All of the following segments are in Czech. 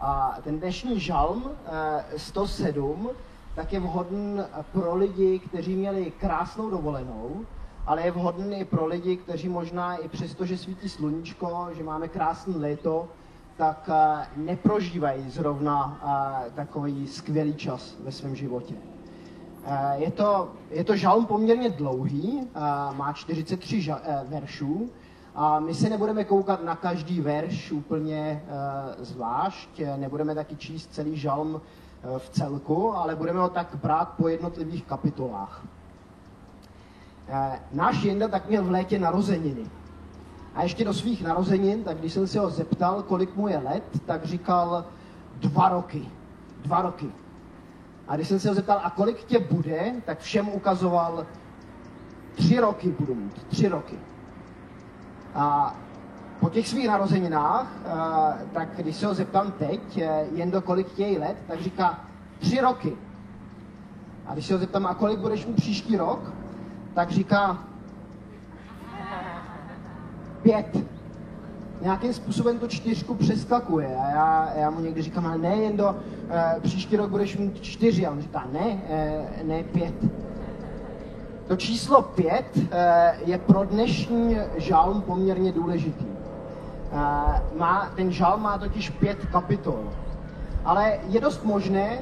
A ten dnešní žalm 107 tak je vhodný pro lidi, kteří měli krásnou dovolenou, ale je vhodný i pro lidi, kteří možná i přesto, že svítí sluníčko, že máme krásné léto, tak neprožívají zrovna takový skvělý čas ve svém životě. Je to, je to žalm poměrně dlouhý, má 43 ža- e, veršů a my se nebudeme koukat na každý verš úplně zvlášť, nebudeme taky číst celý žalm e, v celku, ale budeme ho tak brát po jednotlivých kapitolách. E, náš Jenda tak měl v létě narozeniny. A ještě do svých narozenin, tak když jsem se ho zeptal, kolik mu je let, tak říkal dva roky. Dva roky. A když jsem se ho zeptal, a kolik tě bude, tak všem ukazoval, tři roky budu mít, tři roky. A po těch svých narozeninách, tak když se ho zeptám teď, e, jen do kolik tě let, tak říká tři roky. A když se ho zeptám, a kolik budeš mít příští rok, tak říká pět. Nějakým způsobem tu čtyřku přeskakuje. A já, já mu někdy říkám, ale ne, jen do e, příští rok budeš mít čtyři. A on říká, ne, e, ne pět. To číslo pět e, je pro dnešní žalm poměrně důležitý. E, má, ten žalm má totiž pět kapitol. Ale je dost možné,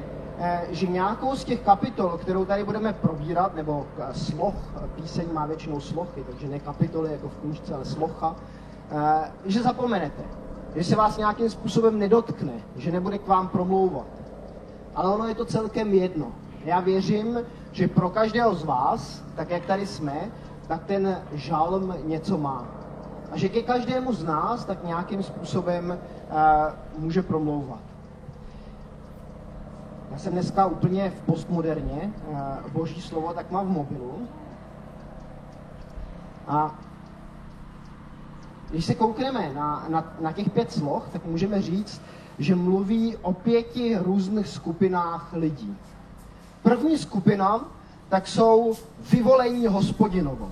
že nějakou z těch kapitol, kterou tady budeme probírat, nebo sloh, píseň má většinou slochy, takže ne kapitoly jako v kůžce, ale slocha, že zapomenete, že se vás nějakým způsobem nedotkne, že nebude k vám promlouvat. Ale ono je to celkem jedno. Já věřím, že pro každého z vás, tak jak tady jsme, tak ten žalm něco má. A že ke každému z nás tak nějakým způsobem uh, může promlouvat. Já jsem dneska úplně v postmoderně, uh, boží slovo tak mám v mobilu. A když se koukneme na, na, na těch pět sloh, tak můžeme říct, že mluví o pěti různých skupinách lidí. První skupina, tak jsou vyvolení hospodinovo.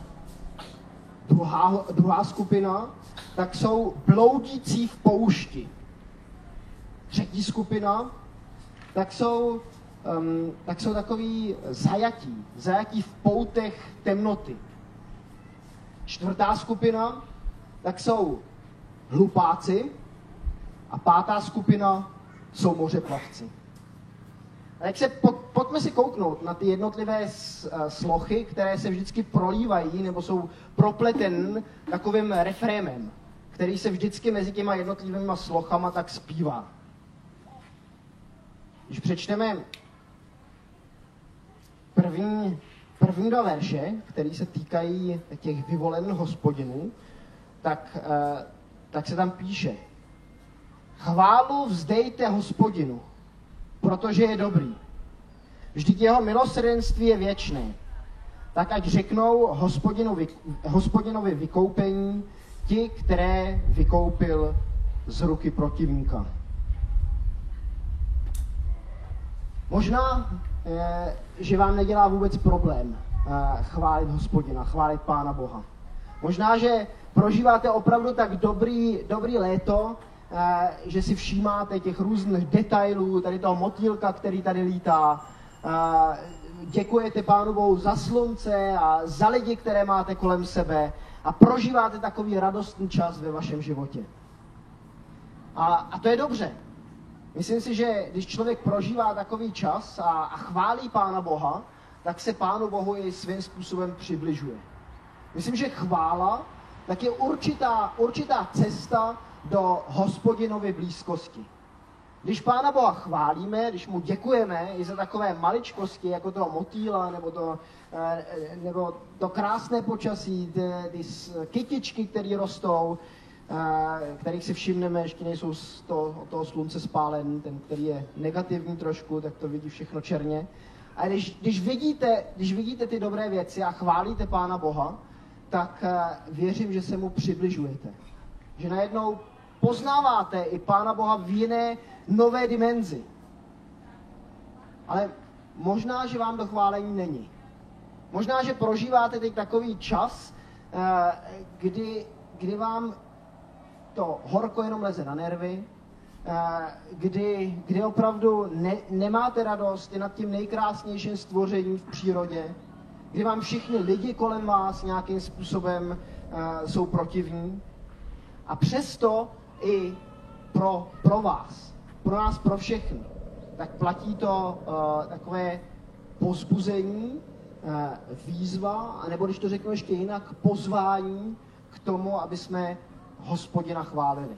Druhá, druhá skupina, tak jsou bloudící v poušti. Třetí skupina, tak jsou, um, tak jsou takový zajatí, zajatí v poutech temnoty. Čtvrtá skupina, tak jsou hlupáci a pátá skupina jsou mořeplavci. Tak se, po, pojďme si kouknout na ty jednotlivé uh, slochy, které se vždycky prolívají nebo jsou propleten takovým refrémem, který se vždycky mezi těma jednotlivými slochama tak zpívá. Když přečteme první, první dva verše, které se týkají těch vyvolených hospodinů, tak, uh, tak se tam píše Chválu vzdejte hospodinu, protože je dobrý. Vždyť jeho milosrdenství je věčné. Tak ať řeknou hospodinovi, hospodinovi vykoupení ti, které vykoupil z ruky protivníka. Možná, eh, že vám nedělá vůbec problém eh, chválit hospodina, chválit Pána Boha. Možná, že prožíváte opravdu tak dobrý, dobrý léto, že si všímáte těch různých detailů, tady toho motýlka, který tady lítá. Eh, děkujete Pánu Bohu za slunce a za lidi, které máte kolem sebe a prožíváte takový radostný čas ve vašem životě. A, a to je dobře. Myslím si, že když člověk prožívá takový čas a, a chválí Pána Boha, tak se Pánu Bohu i svým způsobem přibližuje. Myslím, že chvála tak je určitá, určitá cesta, do hospodinovy blízkosti. Když Pána Boha chválíme, když mu děkujeme i za takové maličkosti, jako toho motýla, nebo to, eh, nebo to krásné počasí, ty, ty kytičky, které rostou, eh, kterých si všimneme, ještě nejsou z toho, od toho slunce spálen, ten, který je negativní trošku, tak to vidí všechno černě. A když, když, vidíte, když vidíte ty dobré věci a chválíte Pána Boha, tak eh, věřím, že se mu přibližujete. Že najednou poznáváte i Pána Boha v jiné nové dimenzi. Ale možná, že vám to chválení není. Možná, že prožíváte teď takový čas, eh, kdy, kdy vám to horko jenom leze na nervy, kdy, kdy opravdu ne, nemáte radost i nad tím nejkrásnějším stvořením v přírodě, kdy vám všichni lidi kolem vás nějakým způsobem uh, jsou protivní. A přesto i pro, pro vás, pro nás, pro všechny, tak platí to uh, takové pozbuzení, uh, výzva, anebo když to řeknu ještě jinak, pozvání k tomu, aby jsme hospodina chválili.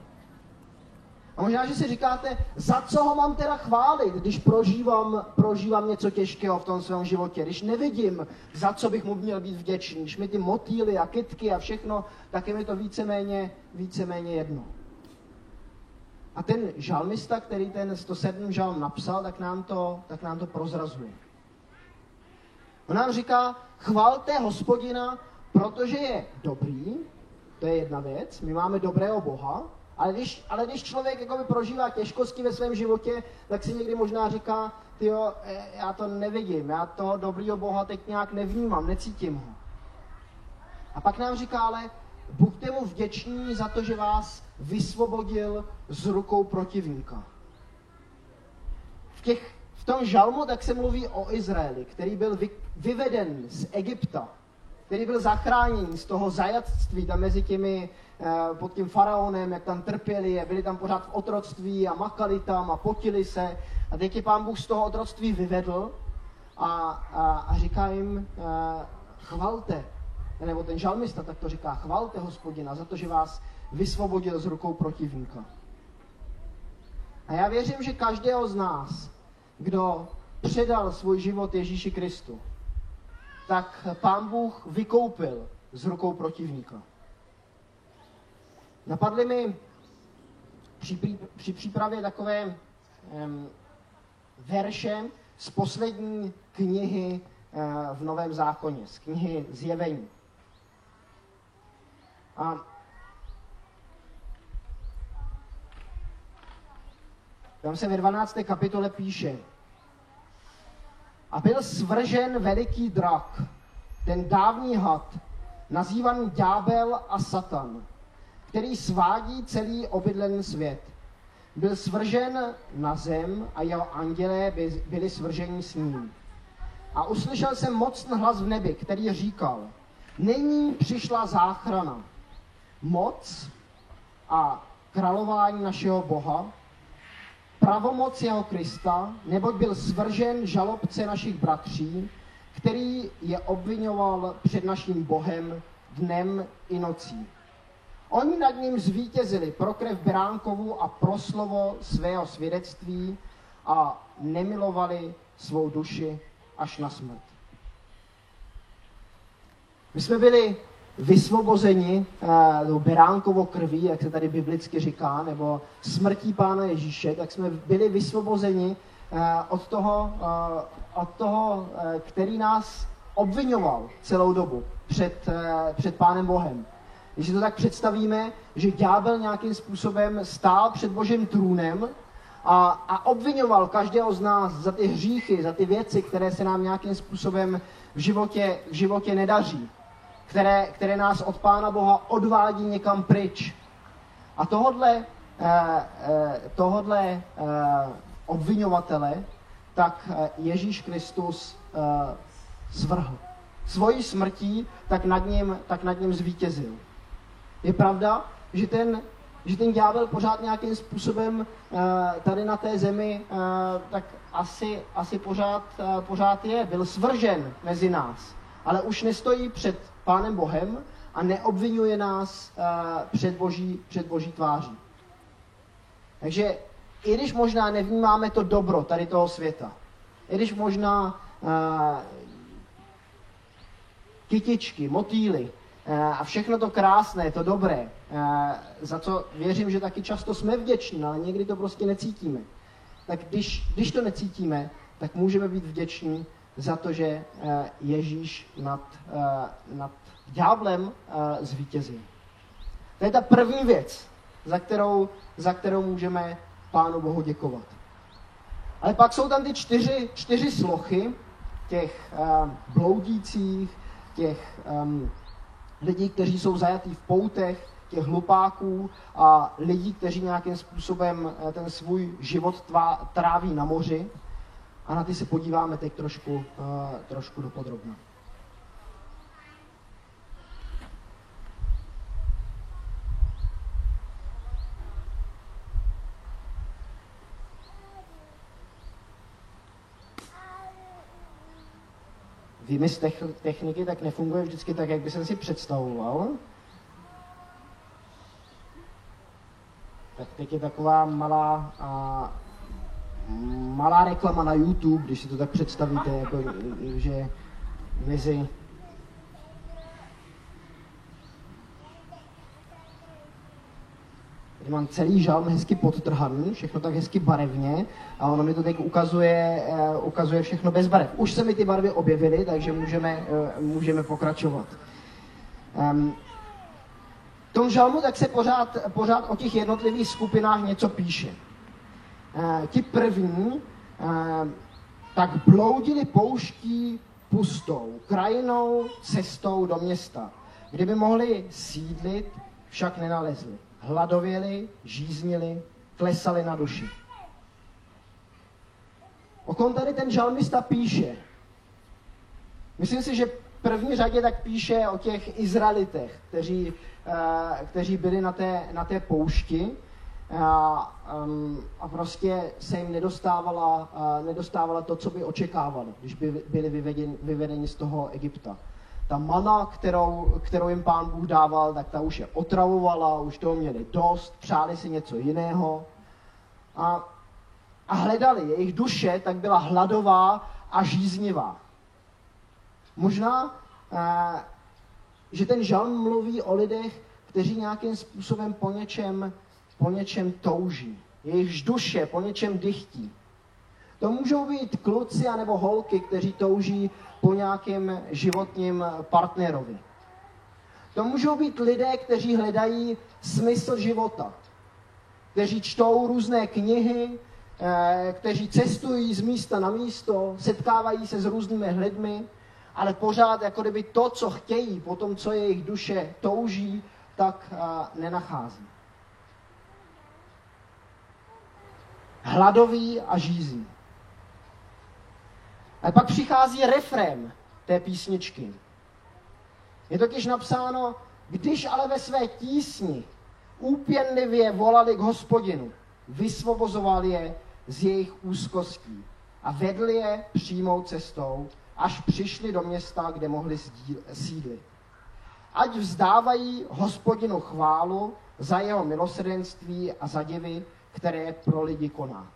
A možná, že si říkáte, za co ho mám teda chválit, když prožívám, prožívám něco těžkého v tom svém životě, když nevidím, za co bych mu měl být vděčný, když mi ty motýly a kytky a všechno, tak je mi to víceméně, víceméně jedno. A ten žalmista, který ten 107 žalm napsal, tak nám to, tak nám to prozrazuje. On nám říká, chvalte hospodina, protože je dobrý, to je jedna věc, my máme dobrého Boha, ale když, ale když člověk jakoby prožívá těžkosti ve svém životě, tak si někdy možná říká, jo, e, já to nevidím, já toho dobrýho Boha teď nějak nevnímám, necítím ho. A pak nám říká, ale buďte mu vděční za to, že vás vysvobodil z rukou protivníka. V, těch, v tom žalmu tak se mluví o Izraeli, který byl vy, vyveden z Egypta, který byl zachráněn z toho zajatství tam mezi těmi Eh, pod tím faraonem, jak tam trpěli, byli tam pořád v otroctví a makali tam a potili se. A teď je pán Bůh z toho otroctví vyvedl a, a, a říká jim, uh, chvalte, nebo ten žalmista tak to říká, chvalte hospodina za to, že vás vysvobodil z rukou protivníka. A já věřím, že každého z nás, kdo předal svůj život Ježíši Kristu, tak pán Bůh vykoupil z rukou protivníka. Napadly mi při, při přípravě takové um, verše z poslední knihy uh, v Novém zákoně, z knihy Zjevení. A tam se ve 12. kapitole píše, a byl svržen veliký drak, ten dávný had, nazývaný ďábel a satan, který svádí celý obydlený svět. Byl svržen na zem a jeho andělé byli svrženi s ním. A uslyšel jsem mocný hlas v nebi, který říkal, není přišla záchrana, moc a králování našeho Boha, pravomoc jeho Krista, neboť byl svržen žalobce našich bratří, který je obvinoval před naším Bohem dnem i nocí. Oni nad ním zvítězili pro krev Beránkovu a pro slovo svého svědectví a nemilovali svou duši až na smrt. My jsme byli vysvobozeni uh, beránkovo krví, jak se tady biblicky říká, nebo smrtí Pána Ježíše, tak jsme byli vysvobozeni uh, od toho, uh, od toho který nás obvinoval celou dobu před, před Pánem Bohem. Když si to tak představíme, že ďábel nějakým způsobem stál před Božím trůnem a, a obvinoval každého z nás za ty hříchy, za ty věci, které se nám nějakým způsobem v životě, v životě nedaří, které, které nás od Pána Boha odvádí někam pryč. A tohodle, eh, eh, tohodle eh, obvinovatele, tak Ježíš Kristus zvrhl. Svojí smrtí tak nad ním, tak nad ním zvítězil. Je pravda, že ten, že ten ďábel pořád nějakým způsobem tady na té zemi tak asi, asi pořád, pořád je. Byl svržen mezi nás, ale už nestojí před Pánem Bohem a neobvinuje nás uh, před, boží, před boží tváří. Takže i když možná nevnímáme to dobro tady toho světa, i když možná uh, kytičky, motýly, Eh, a všechno to krásné, to dobré, eh, za co věřím, že taky často jsme vděční, ale někdy to prostě necítíme. Tak když, když to necítíme, tak můžeme být vděční za to, že eh, Ježíš nad, nad ďáblem zvítězil. To je ta první věc, za kterou, za kterou můžeme Pánu Bohu děkovat. Ale pak jsou tam ty čtyři, čtyři slochy těch bloudících, těch um, lidí, kteří jsou zajatí v poutech, těch hlupáků a lidí, kteří nějakým způsobem eh, ten svůj život tvá, tráví na moři. A na ty se podíváme teď trošku, uh, trošku dopodrobně. výmys techniky tak nefunguje vždycky tak, jak by jsem si představoval. Tak teď je taková malá, a, malá reklama na YouTube, když si to tak představíte, jako, že mezi Tady mám celý žalm hezky podtrhaný, všechno tak hezky barevně a ono mi to teď ukazuje, uh, ukazuje všechno bez barev. Už se mi ty barvy objevily, takže můžeme, uh, můžeme pokračovat. Um, v tom žalmu tak se pořád, pořád o těch jednotlivých skupinách něco píše. Uh, ti první uh, tak bloudili pouští pustou, krajinou, cestou do města, kde by mohli sídlit, však nenalezli hladověli, žíznili, klesali na duši. O kom tady ten žalmista píše? Myslím si, že první řadě tak píše o těch Izraelitech, kteří, uh, kteří byli na té, na té poušti a, um, a prostě se jim nedostávala, uh, nedostávala to, co by očekávali, když by byli vyvedeni, vyvedeni z toho Egypta ta mana, kterou, kterou jim pán Bůh dával, tak ta už je otravovala, už toho měli dost, přáli si něco jiného. A, a hledali, jejich duše tak byla hladová a žíznivá. Možná, eh, že ten žalm mluví o lidech, kteří nějakým způsobem po něčem, po něčem touží. Jejich duše po něčem dychtí. To můžou být kluci anebo holky, kteří touží po nějakém životním partnerovi. To můžou být lidé, kteří hledají smysl života, kteří čtou různé knihy, eh, kteří cestují z místa na místo, setkávají se s různými lidmi, ale pořád jako kdyby to, co chtějí, po tom, co jejich duše touží, tak eh, nenachází. Hladový a žízí. Ale pak přichází refrém té písničky. Je totiž napsáno, když ale ve své tísni úpěnlivě volali k hospodinu, vysvobozoval je z jejich úzkostí a vedl je přímou cestou, až přišli do města, kde mohli sídlit. Ať vzdávají hospodinu chválu za jeho milosrdenství a za divy, které pro lidi koná.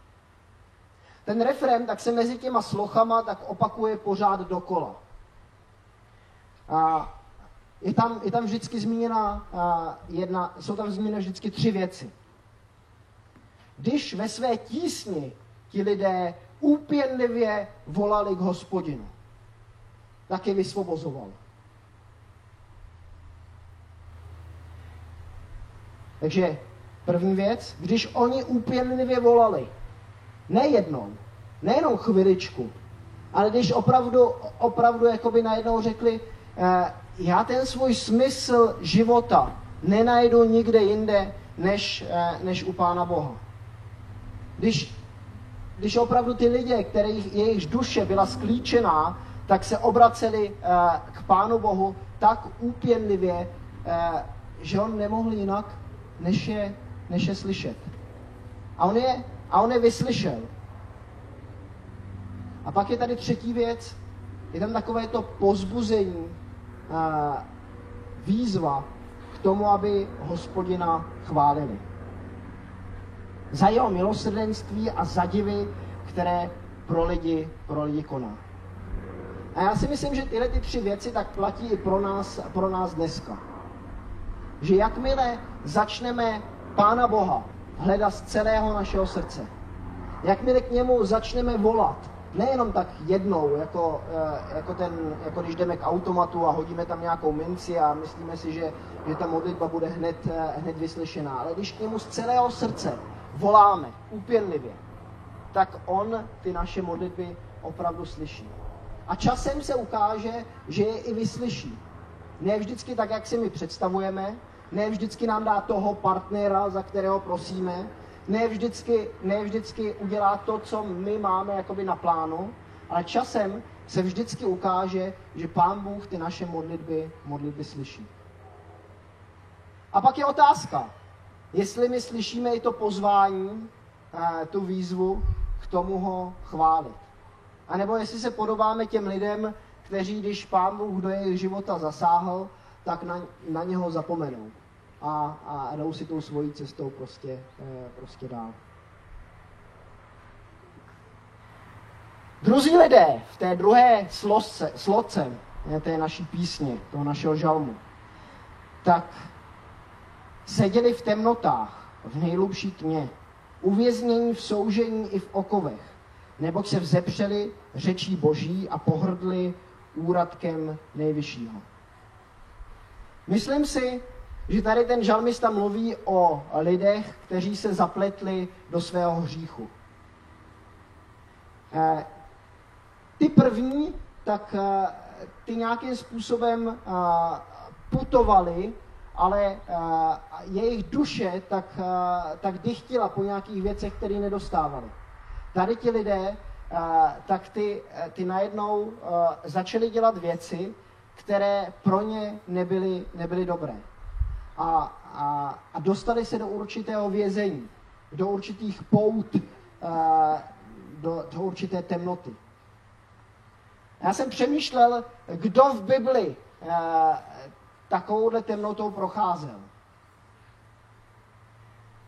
Ten refrém tak se mezi těma slochama tak opakuje pořád dokola. A je tam, je tam vždycky zmíněna jedna, jsou tam zmíněny vždycky tři věci. Když ve své tísni ti lidé úpěnlivě volali k hospodinu, tak je vysvobozoval. Takže první věc, když oni úpěnlivě volali, Nejednou, nejenom chviličku, ale když opravdu, opravdu jakoby najednou řekli, eh, já ten svůj smysl života nenajdu nikde jinde, než, eh, než u Pána Boha. Když, když opravdu ty lidé, kterých jejich duše byla sklíčená, tak se obraceli eh, k Pánu Bohu tak úpěnlivě, eh, že on nemohl jinak, než je, než je slyšet. A on je a on je vyslyšel. A pak je tady třetí věc, je tam takové to pozbuzení, výzva k tomu, aby hospodina chválili. Za jeho milosrdenství a za divy, které pro lidi, pro lidi koná. A já si myslím, že tyhle ty tři věci tak platí i pro nás, pro nás dneska. Že jakmile začneme Pána Boha hledat z celého našeho srdce. Jakmile k němu začneme volat, nejenom tak jednou, jako, eh, jako, ten, jako když jdeme k automatu a hodíme tam nějakou minci a myslíme si, že, že ta modlitba bude hned, eh, hned vyslyšená, ale když k němu z celého srdce voláme úpěnlivě, tak on ty naše modlitby opravdu slyší. A časem se ukáže, že je i vyslyší. Ne vždycky tak, jak si my představujeme, ne vždycky nám dá toho partnera, za kterého prosíme, ne vždycky, ne vždycky udělá to, co my máme jakoby na plánu, ale časem se vždycky ukáže, že Pán Bůh ty naše modlitby, modlitby slyší. A pak je otázka, jestli my slyšíme i to pozvání, eh, tu výzvu k tomu ho chválit. A nebo jestli se podobáme těm lidem, kteří, když Pán Bůh do jejich života zasáhl, tak na, na něho zapomenou. A, a jdou si tou svojí cestou prostě, eh, prostě dál. Druzí lidé v té druhé slosce, sloce té naší písně, toho našeho žalmu, tak seděli v temnotách, v nejlubší tmě, uvěznění v soužení i v okovech, nebo se vzepřeli řečí boží a pohrdli úradkem nejvyššího. Myslím si, že tady ten žalmista mluví o lidech, kteří se zapletli do svého hříchu. Eh, ty první, tak eh, ty nějakým způsobem eh, putovali, ale jejich duše tak, tak dychtila po nějakých věcech, které nedostávali. Tady ti lidé, tak ty, ty najednou začali dělat věci, které pro ně nebyly, nebyly dobré. A, a, a dostali se do určitého vězení, do určitých pout, do, do určité temnoty. Já jsem přemýšlel, kdo v Bibli takovouhle temnotou procházel.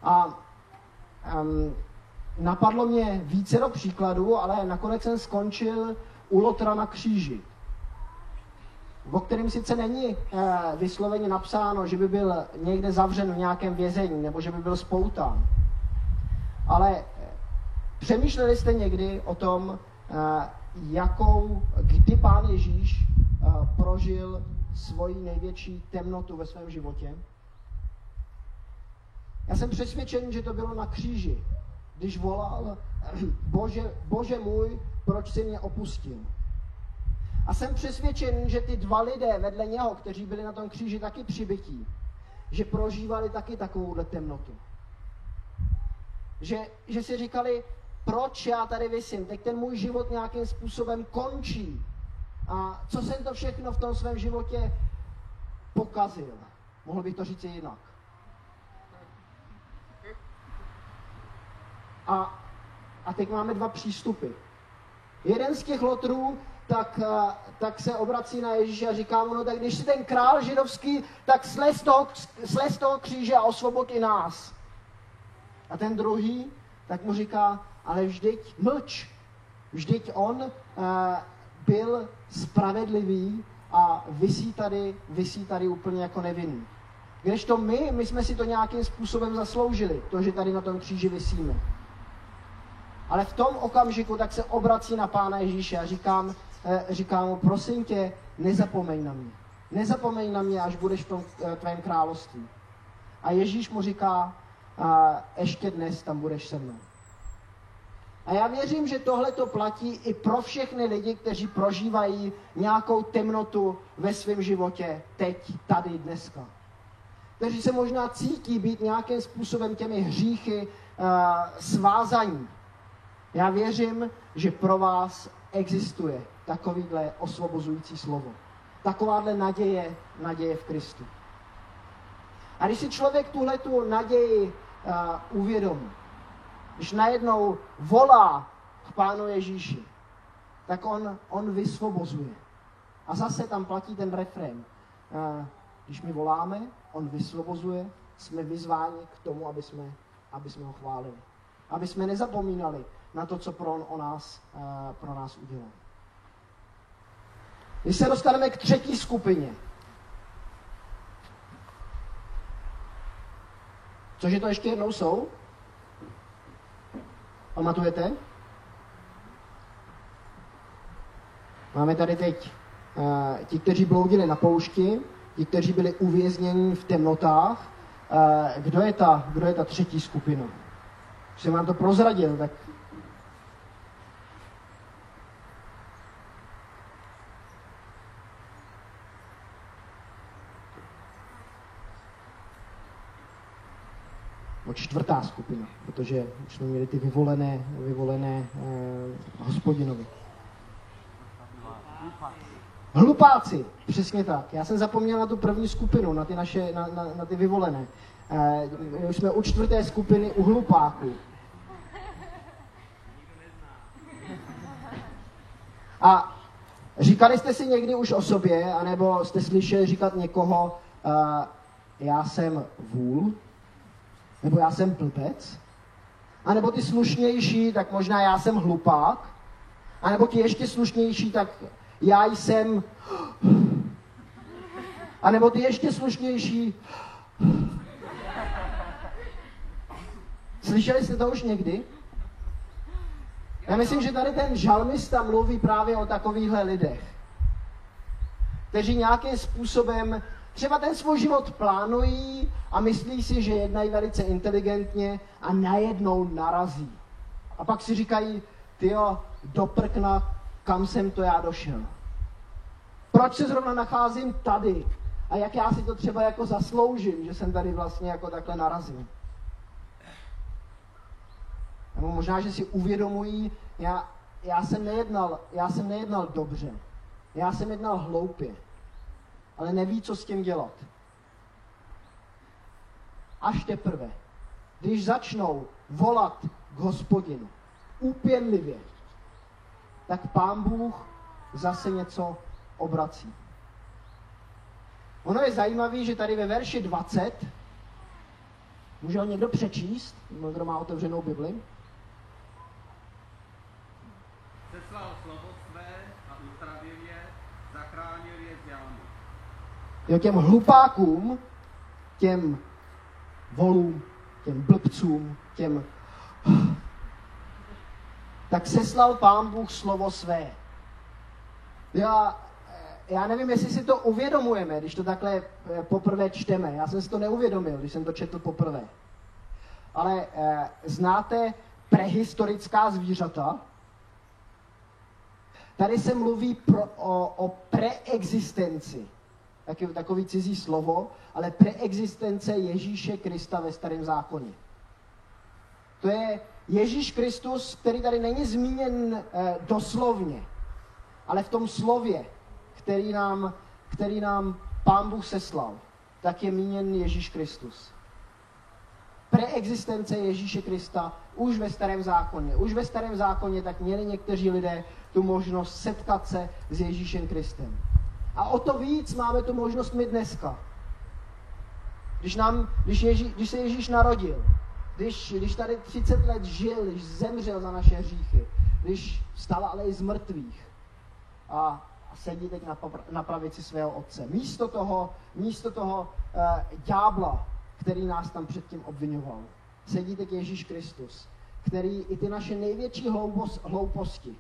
A um, napadlo mě více do příkladů, ale nakonec jsem skončil u Lotra na kříži o kterém sice není eh, vysloveně napsáno, že by byl někde zavřen v nějakém vězení nebo že by byl spoután. Ale eh, přemýšleli jste někdy o tom, eh, jakou, kdy pán Ježíš prožil svoji největší temnotu ve svém životě? Já jsem přesvědčen, že to bylo na kříži, když volal, Bože, Bože můj, proč jsi mě opustil? A jsem přesvědčen, že ty dva lidé vedle něho, kteří byli na tom kříži taky přibytí, že prožívali taky takovouhle temnotu. Že, že si říkali, proč já tady vysím, teď ten můj život nějakým způsobem končí. A co jsem to všechno v tom svém životě pokazil. Mohl bych to říct jinak. A, a teď máme dva přístupy. Jeden z těch lotrů tak, eh, tak se obrací na Ježíše a říká mu, no tak když jsi ten král židovský, tak slez toho, slez toho kříže a osvobod i nás. A ten druhý, tak mu říká, ale vždyť mlč, vždyť on uh, byl spravedlivý a vysí tady, vysí tady úplně jako nevinný. Když to my, my jsme si to nějakým způsobem zasloužili, to, že tady na tom kříži vysíme. Ale v tom okamžiku tak se obrací na Pána Ježíše a říkám, říká mu, prosím tě, nezapomeň na mě. Nezapomeň na mě, až budeš v tom eh, tvém království. A Ježíš mu říká, ještě dnes tam budeš se mnou. A já věřím, že tohle to platí i pro všechny lidi, kteří prožívají nějakou temnotu ve svém životě teď, tady, dneska. Kteří se možná cítí být nějakým způsobem těmi hříchy uh, svázaní. Já věřím, že pro vás existuje takovýhle osvobozující slovo. Takováhle naděje, naděje v Kristu. A když si člověk tuhle tu naději uh, uvědomí, když najednou volá k Pánu Ježíši, tak on, on vysvobozuje. A zase tam platí ten refrén. Uh, když my voláme, on vysvobozuje, jsme vyzváni k tomu, aby jsme, aby jsme ho chválili. Aby jsme nezapomínali na to, co pro on o nás, uh, pro nás udělal. Když se dostaneme k třetí skupině, cože to ještě jednou jsou? Pamatujete? Máme tady teď uh, ti, kteří bloudili na poušti, ti, kteří byli uvězněni v temnotách. Uh, kdo, je ta, kdo je ta třetí skupina? Když jsem vám to prozradil, tak čtvrtá skupina, protože už jsme měli ty vyvolené, vyvolené eh, hospodinovi. Hlupáci, přesně tak. Já jsem zapomněl na tu první skupinu, na ty naše, na, na, na ty vyvolené. Eh, už jsme u čtvrté skupiny, u hlupáků. A říkali jste si někdy už o sobě, anebo jste slyšeli říkat někoho, uh, já jsem vůl, nebo já jsem blbec, a nebo ty slušnější, tak možná já jsem hlupák, a nebo ty ještě slušnější, tak já jsem... A nebo ty ještě slušnější... Slyšeli jste to už někdy? Já myslím, že tady ten žalmista mluví právě o takovýchhle lidech, kteří nějakým způsobem třeba ten svůj život plánují a myslí si, že jednají velice inteligentně a najednou narazí. A pak si říkají, tyjo, do prkna, kam jsem to já došel. Proč se zrovna nacházím tady? A jak já si to třeba jako zasloužím, že jsem tady vlastně jako takhle narazil. Nebo možná, že si uvědomují, já, já, jsem nejednal, já jsem nejednal dobře. Já jsem jednal hloupě. Ale neví, co s tím dělat. Až teprve, když začnou volat k hospodinu, úpěnlivě, tak pán Bůh zase něco obrací. Ono je zajímavé, že tady ve verši 20, může ho někdo přečíst, kdo má otevřenou Bibli, Seslal slovo své a uzdravil je, zachránil je z jámy. Jo, těm hlupákům, těm volům, těm blbcům, těm... Tak seslal pán Bůh slovo své. Já, já nevím, jestli si to uvědomujeme, když to takhle eh, poprvé čteme. Já jsem si to neuvědomil, když jsem to četl poprvé. Ale eh, znáte prehistorická zvířata? Tady se mluví pro, o, o preexistenci. Taky, takový cizí slovo, ale preexistence Ježíše Krista ve starém zákoně. To je Ježíš Kristus, který tady není zmíněn eh, doslovně, ale v tom slově, který nám, který nám Pán Bůh seslal, tak je míněn Ježíš Kristus. Preexistence Ježíše Krista už ve starém zákoně. Už ve starém zákoně tak měli někteří lidé tu možnost setkat se s Ježíšem Kristem. A o to víc máme tu možnost my dneska. Když, nám, když, Ježí, když se Ježíš narodil, když, když tady 30 let žil, když zemřel za naše hříchy, když vstal ale i z mrtvých a, a sedí teď na, na pravici svého otce. Místo toho, místo toho uh, ďábla, který nás tam předtím obvinoval, sedí teď Ježíš Kristus, který i ty naše největší hloupos, hlouposti,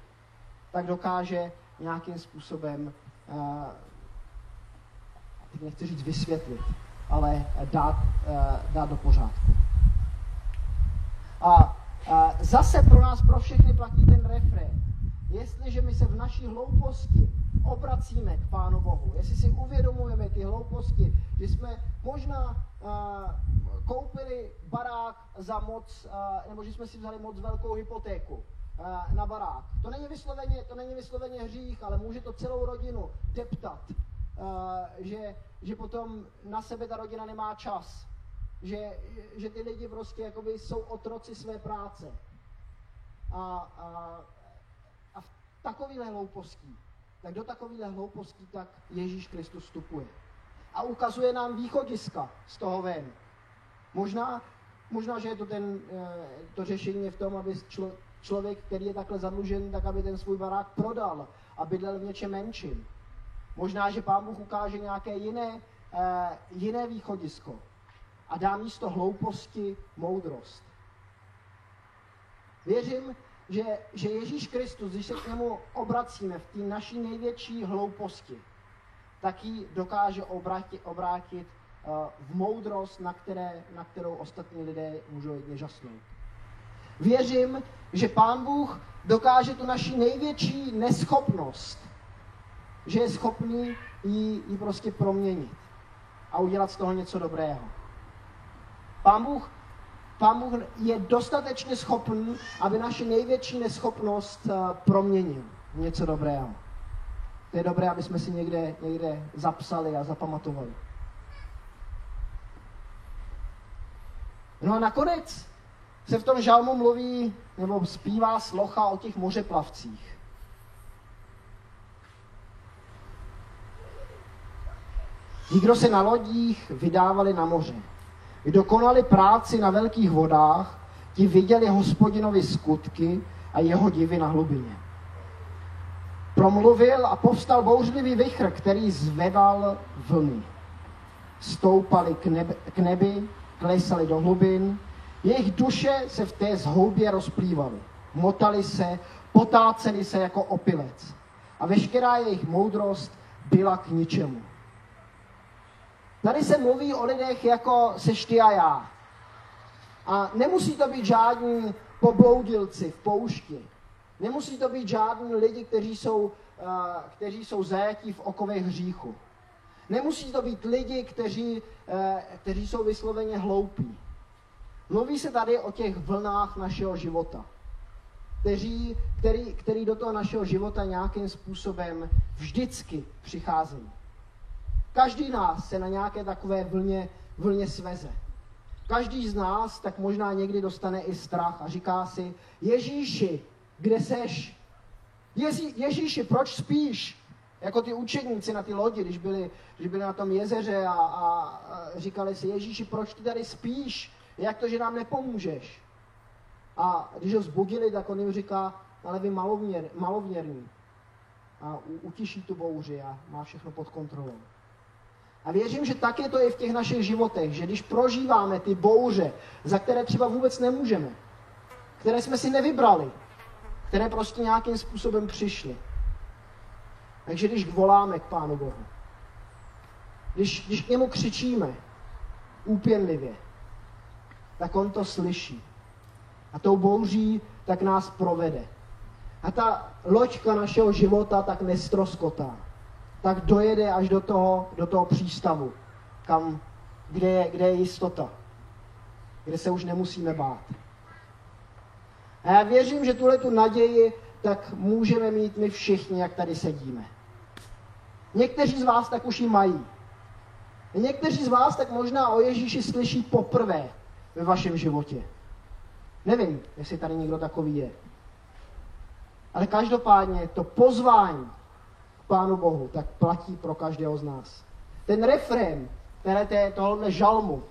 tak dokáže nějakým způsobem, uh, teď nechci říct vysvětlit, ale dát, uh, dát do pořádku. A uh, zase pro nás, pro všechny platí ten refrén. Jestliže my se v naší hlouposti obracíme k Pánu Bohu, jestli si uvědomujeme ty hlouposti, že jsme možná uh, koupili barák za moc, uh, nebo že jsme si vzali moc velkou hypotéku, na barák. To není, vysloveně, to není vysloveně hřích, ale může to celou rodinu deptat, eh, že, že potom na sebe ta rodina nemá čas. Že, že ty lidi prostě jakoby jsou otroci své práce. A, a, a v takovýhle hloupostí, tak do takovýhle hloupostí tak Ježíš Kristus vstupuje. A ukazuje nám východiska z toho ven. Možná, možná že je to, ten, eh, to řešení v tom, aby člo, člověk, který je takhle zadlužený, tak aby ten svůj barák prodal a bydlel v něčem menším. Možná, že pán Bůh ukáže nějaké jiné, uh, jiné východisko a dá místo hlouposti moudrost. Věřím, že, že Ježíš Kristus, když se k němu obracíme v té naší největší hlouposti, tak ji dokáže obrátit, obrátit uh, v moudrost, na, které, na kterou ostatní lidé můžou jedně žasnout. Věřím, že Pán Bůh dokáže tu naši největší neschopnost, že je schopný ji, ji prostě proměnit a udělat z toho něco dobrého. Pán Bůh Pán Bůh je dostatečně schopný, aby naši největší neschopnost eh, proměnil v něco dobrého. To je dobré, aby jsme si někde, někde zapsali a zapamatovali. No a nakonec se v tom žalmu mluví, nebo zpívá slocha o těch mořeplavcích. Ti, kdo se na lodích vydávali na moře, kdo konali práci na velkých vodách, ti viděli hospodinovi skutky a jeho divy na hlubině. Promluvil a povstal bouřlivý vychr, který zvedal vlny. Stoupali k, k nebi, klesali do hlubin, jejich duše se v té zhoubě rozplývaly. Motali se, potáceli se jako opilec. A veškerá jejich moudrost byla k ničemu. Tady se mluví o lidech jako seš ty a já. A nemusí to být žádní pobloudilci v poušti. Nemusí to být žádní lidi, kteří jsou, uh, kteří jsou zajatí v okovech hříchu. Nemusí to být lidi, kteří, uh, kteří jsou vysloveně hloupí. Mluví se tady o těch vlnách našeho života, kteří, který, který do toho našeho života nějakým způsobem vždycky přicházejí. Každý nás se na nějaké takové vlně, vlně sveze. Každý z nás tak možná někdy dostane i strach a říká si, Ježíši, kde seš? Ježí, Ježíši, proč spíš? Jako ty učedníci na ty lodi, když byli, když byli na tom jezeře a, a, a říkali si, Ježíši, proč ty tady spíš? Jak to, že nám nepomůžeš? A když ho zbudili, tak on jim říká, ale vy malověr, malověrní. A utiší tu bouři a má všechno pod kontrolou. A věřím, že tak je to i v těch našich životech, že když prožíváme ty bouře, za které třeba vůbec nemůžeme, které jsme si nevybrali, které prostě nějakým způsobem přišly. Takže když voláme k Pánu Bohu, když, když k němu křičíme úpěnlivě, tak on to slyší. A tou bouří tak nás provede. A ta loďka našeho života tak nestroskotá tak dojede až do toho, do toho přístavu, kam, kde, je, kde je jistota, kde se už nemusíme bát. A já věřím, že tuhle tu naději tak můžeme mít my všichni, jak tady sedíme. Někteří z vás tak už ji mají. Někteří z vás tak možná o Ježíši slyší poprvé ve vašem životě. Nevím, jestli tady někdo takový je. Ale každopádně to pozvání Pánu Bohu, tak platí pro každého z nás. Ten které je tohle žalmu,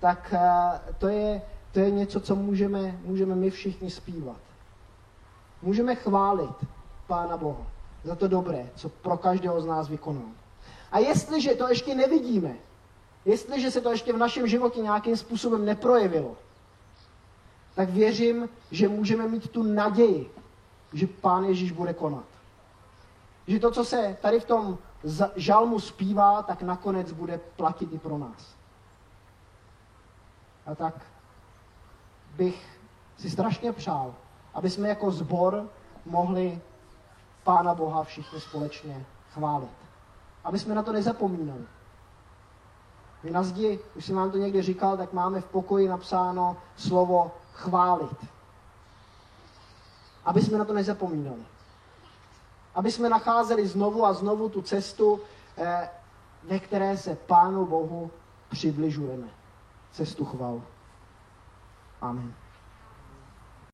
tak eh, to je, to je něco, co můžeme, můžeme my všichni zpívat. Můžeme chválit Pána Boha za to dobré, co pro každého z nás vykonal. A jestliže to ještě nevidíme, jestliže se to ještě v našem životě nějakým způsobem neprojevilo, tak věřím, že můžeme mít tu naději, že Pán Ježíš bude konat že to, co se tady v tom žalmu zpívá, tak nakonec bude platit i pro nás. A tak bych si strašně přál, aby jsme jako zbor mohli Pána Boha všichni společně chválit. Aby jsme na to nezapomínali. Na zdi, už jsem vám to někdy říkal, tak máme v pokoji napsáno slovo chválit. Aby jsme na to nezapomínali aby jsme nacházeli znovu a znovu tu cestu, eh, ve které se Pánu Bohu přibližujeme. Cestu chval. Amen.